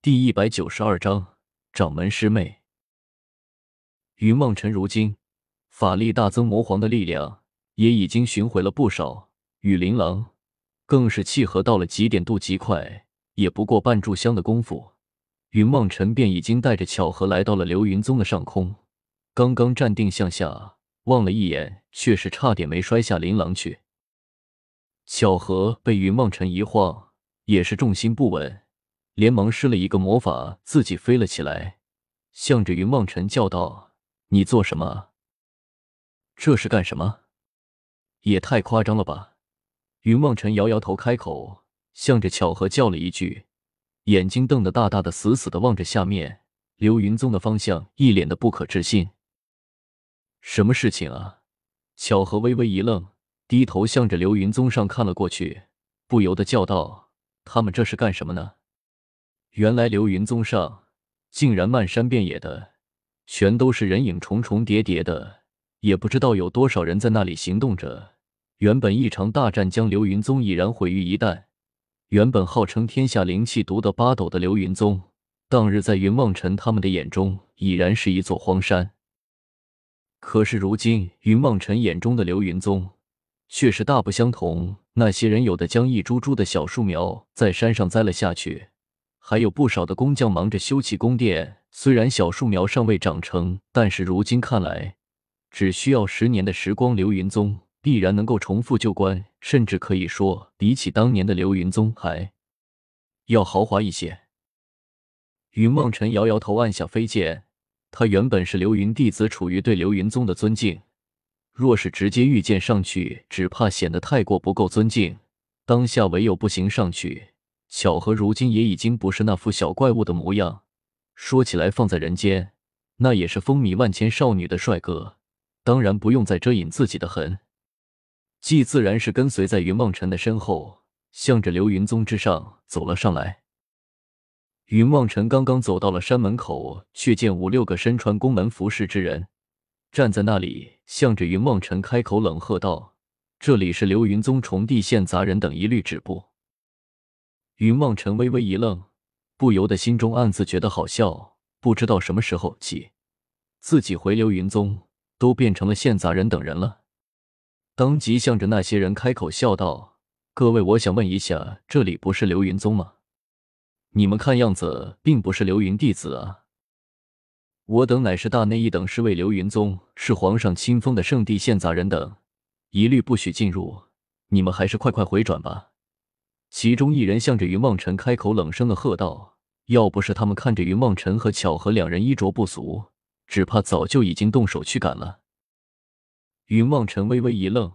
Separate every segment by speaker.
Speaker 1: 第一百九十二章掌门师妹。云梦辰如今法力大增，魔皇的力量也已经寻回了不少，与琳琅更是契合到了极点，度极快，也不过半炷香的功夫，云梦辰便已经带着巧合来到了流云宗的上空。刚刚站定向下望了一眼，却是差点没摔下琳琅去。巧合被云梦辰一晃，也是重心不稳。连忙施了一个魔法，自己飞了起来，向着云望尘叫道：“你做什么？这是干什么？也太夸张了吧！”云望尘摇摇头，开口向着巧合叫了一句，眼睛瞪得大大的，死死的望着下面流云宗的方向，一脸的不可置信。什么事情啊？巧合微微一愣，低头向着流云宗上看了过去，不由得叫道：“他们这是干什么呢？”原来流云宗上竟然漫山遍野的，全都是人影重重叠叠的，也不知道有多少人在那里行动着。原本一场大战将流云宗已然毁于一旦，原本号称天下灵气独得八斗的流云宗，当日在云望尘他们的眼中已然是一座荒山。可是如今云望尘眼中的流云宗却是大不相同，那些人有的将一株株的小树苗在山上栽了下去。还有不少的工匠忙着修葺宫殿，虽然小树苗尚未长成，但是如今看来，只需要十年的时光，流云宗必然能够重复旧观，甚至可以说，比起当年的流云宗还要豪华一些。云梦辰摇摇头，按下飞剑。他原本是流云弟子，处于对流云宗的尊敬，若是直接御剑上去，只怕显得太过不够尊敬。当下唯有步行上去。巧合如今也已经不是那副小怪物的模样，说起来放在人间，那也是风靡万千少女的帅哥，当然不用再遮掩自己的痕，既自然是跟随在云望尘的身后，向着流云宗之上走了上来。云望尘刚刚走到了山门口，却见五六个身穿宫门服饰之人站在那里，向着云望尘开口冷喝道：“这里是流云宗重地县杂人等一律止步。”云望尘微微一愣，不由得心中暗自觉得好笑。不知道什么时候起，自己回流云宗都变成了现杂人等人了。当即向着那些人开口笑道：“各位，我想问一下，这里不是流云宗吗？你们看样子并不是流云弟子啊。我等乃是大内一等侍卫，流云宗是皇上亲封的圣地，现杂人等一律不许进入。你们还是快快回转吧。”其中一人向着云望尘开口，冷声的喝道：“要不是他们看着云望尘和巧合两人衣着不俗，只怕早就已经动手去赶了。”云望尘微微一愣，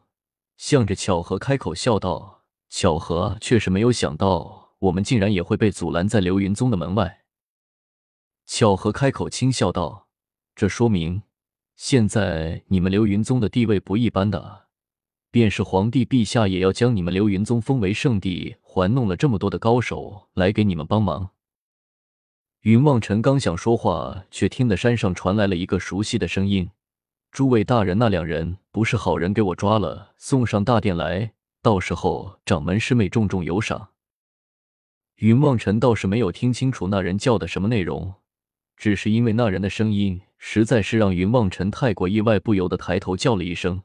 Speaker 1: 向着巧合开口笑道：“巧合，确实没有想到，我们竟然也会被阻拦在流云宗的门外。”巧合开口轻笑道：“这说明，现在你们流云宗的地位不一般的。”便是皇帝陛下也要将你们流云宗封为圣地，还弄了这么多的高手来给你们帮忙。云望尘刚想说话，却听得山上传来了一个熟悉的声音：“诸位大人，那两人不是好人，给我抓了，送上大殿来，到时候掌门师妹重重有赏。”云望尘倒是没有听清楚那人叫的什么内容，只是因为那人的声音实在是让云望尘太过意外，不由得抬头叫了一声：“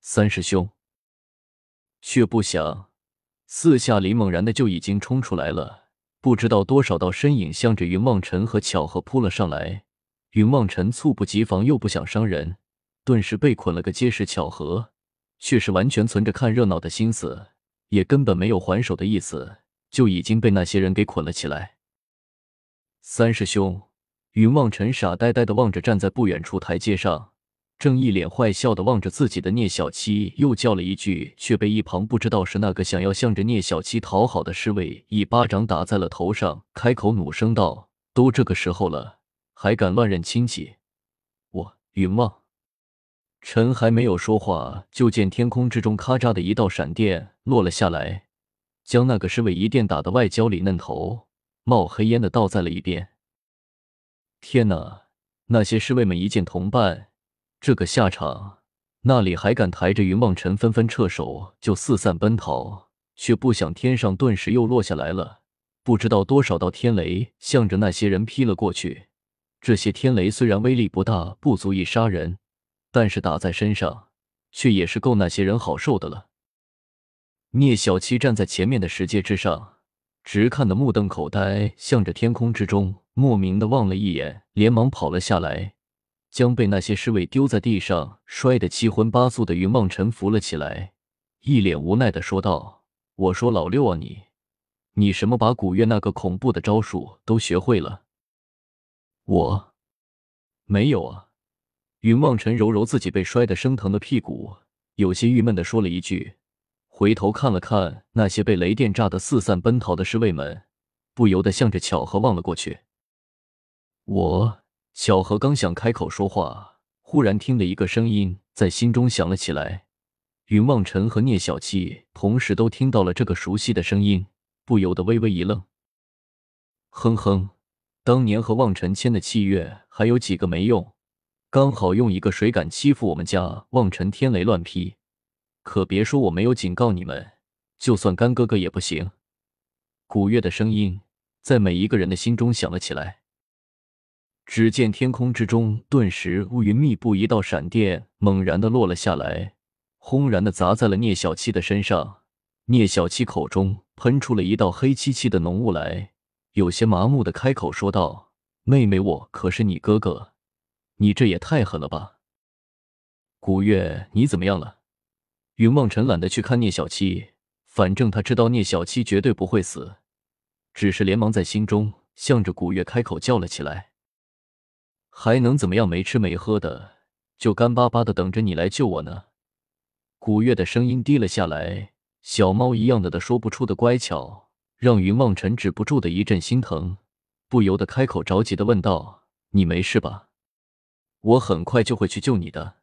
Speaker 1: 三师兄。”却不想，四下里猛然的就已经冲出来了，不知道多少道身影向着云望尘和巧合扑了上来。云望尘猝不及防，又不想伤人，顿时被捆了个结实。巧合却是完全存着看热闹的心思，也根本没有还手的意思，就已经被那些人给捆了起来。三师兄，云望尘傻呆呆的望着站在不远处台阶上。正一脸坏笑的望着自己的聂小七，又叫了一句，却被一旁不知道是那个想要向着聂小七讨好的侍卫一巴掌打在了头上，开口怒声道：“都这个时候了，还敢乱认亲戚？我云望。”臣还没有说话，就见天空之中咔嚓的一道闪电落了下来，将那个侍卫一电打的外焦里嫩，头冒黑烟的倒在了一边。天哪！那些侍卫们一见同伴。这个下场，那里还敢抬着云望尘，纷纷撤手就四散奔逃，却不想天上顿时又落下来了不知道多少道天雷向着那些人劈了过去。这些天雷虽然威力不大，不足以杀人，但是打在身上，却也是够那些人好受的了。聂小七站在前面的石阶之上，直看得目瞪口呆，向着天空之中莫名的望了一眼，连忙跑了下来，将被那些侍卫丢在地上、摔得七荤八素的云望尘扶了起来，一脸无奈的说道：“我说老六啊，你，你什么把古月那个恐怖的招数都学会了？”我没有啊。云望尘揉揉自己被摔得生疼的屁股，有些郁闷的说了一句。回头看了看那些被雷电炸得四散奔逃的侍卫们，不由得向着巧合望了过去。我小何刚想开口说话，忽然听了一个声音在心中响了起来。云望尘和聂小七同时都听到了这个熟悉的声音，不由得微微一愣。哼哼，当年和望尘签的契约还有几个没用，刚好用一个谁敢欺负我们家望尘天雷乱劈。可别说我没有警告你们，就算干哥哥也不行。古月的声音在每一个人的心中响了起来。只见天空之中顿时乌云密布，一道闪电猛然的落了下来，轰然的砸在了聂小七的身上。聂小七口中喷出了一道黑漆漆的浓雾来，有些麻木的开口说道：“妹妹，我可是你哥哥，你这也太狠了吧！”古月，你怎么样了？云望尘懒得去看聂小七，反正他知道聂小七绝对不会死，只是连忙在心中向着古月开口叫了起来：“还能怎么样？没吃没喝的，就干巴巴的等着你来救我呢。”古月的声音低了下来，小猫一样的的说不出的乖巧，让云望尘止不住的一阵心疼，不由得开口着急的问道：“你没事吧？我很快就会去救你的。”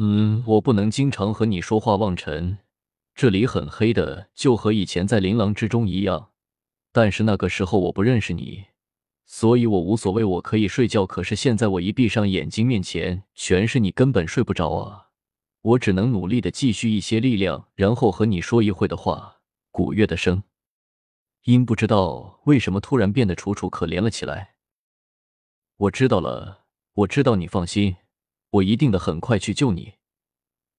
Speaker 1: 嗯，我不能经常和你说话，望尘。这里很黑的，就和以前在琳琅之中一样。但是那个时候我不认识你，所以我无所谓，我可以睡觉。可是现在我一闭上眼睛，面前全是你，根本睡不着啊！我只能努力的积蓄一些力量，然后和你说一会的话。古月的声音不知道为什么突然变得楚楚可怜了起来。我知道了，我知道，你放心。我一定的很快去救你，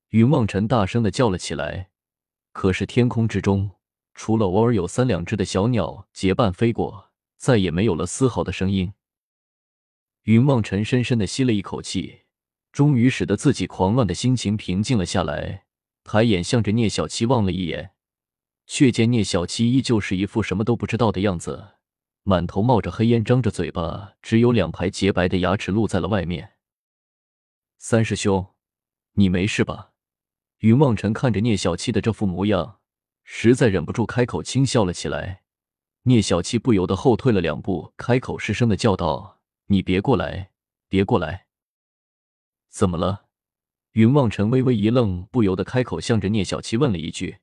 Speaker 1: 云望尘大声的叫了起来。可是天空之中，除了偶尔有三两只的小鸟结伴飞过，再也没有了丝毫的声音。云望尘深深的吸了一口气，终于使得自己狂乱的心情平静了下来，抬眼向着聂小七望了一眼，却见聂小七依旧是一副什么都不知道的样子，满头冒着黑烟，张着嘴巴，只有两排洁白的牙齿露在了外面。三师兄，你没事吧？云望尘看着聂小七的这副模样，实在忍不住开口轻笑了起来。聂小七不由得后退了两步，开口失声的叫道：“你别过来，别过来！”怎么了？云望尘微微一愣，不由得开口向着聂小七问了一句：“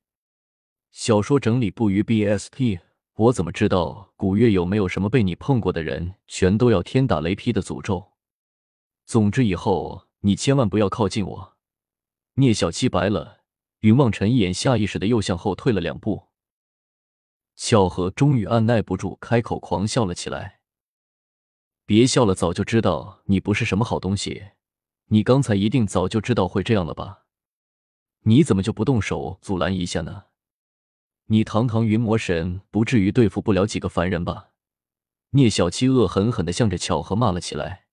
Speaker 1: 小说整理部于 BSP，我怎么知道古月有没有什么被你碰过的人，全都要天打雷劈的诅咒？总之以后……”你千万不要靠近我！聂小七白了云望尘一眼，下意识的又向后退了两步。巧合终于按耐不住，开口狂笑了起来。别笑了，早就知道你不是什么好东西。你刚才一定早就知道会这样了吧？你怎么就不动手阻拦一下呢？你堂堂云魔神，不至于对付不了几个凡人吧？聂小七恶狠狠的向着巧合骂了起来。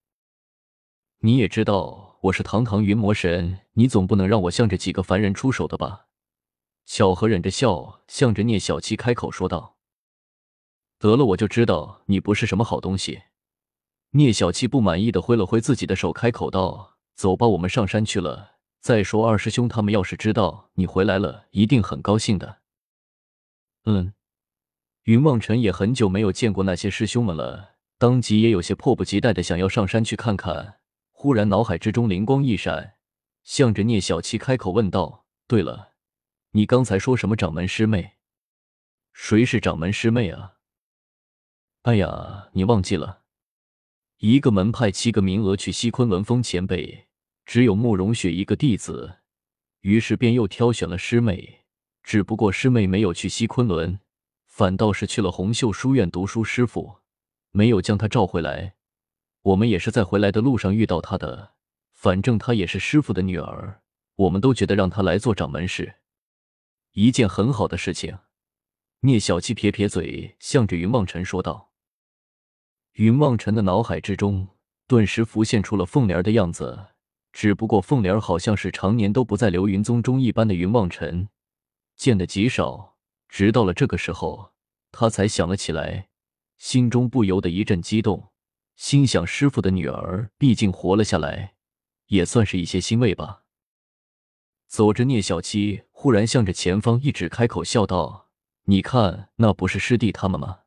Speaker 1: 你也知道。我是堂堂云魔神，你总不能让我向着几个凡人出手的吧？巧合忍着笑，向着聂小七开口说道：“得了，我就知道你不是什么好东西。”聂小七不满意的挥了挥自己的手，开口道：“走吧，我们上山去了。再说二师兄他们要是知道你回来了，一定很高兴的。”嗯，云望尘也很久没有见过那些师兄们了，当即也有些迫不及待的想要上山去看看。忽然，脑海之中灵光一闪，向着聂小七开口问道：“对了，你刚才说什么掌门师妹？谁是掌门师妹啊？”哎呀，你忘记了，一个门派七个名额去西昆仑峰前辈，只有慕容雪一个弟子，于是便又挑选了师妹。只不过师妹没有去西昆仑，反倒是去了红袖书院读书。师傅没有将他召回来，我们也是在回来的路上遇到他的。反正她也是师傅的女儿，我们都觉得让她来做掌门是一件很好的事情。聂小七撇撇嘴，向着云望尘说道。云望尘的脑海之中顿时浮现出了凤莲的样子，只不过凤莲好像是常年都不在流云宗中一般的云望尘见的极少。直到了这个时候，他才想了起来，心中不由得一阵激动，心想师傅的女儿毕竟活了下来。也算是一些欣慰吧。走着，聂小七忽然向着前方一指，开口笑道：“你看，那不是师弟他们吗？”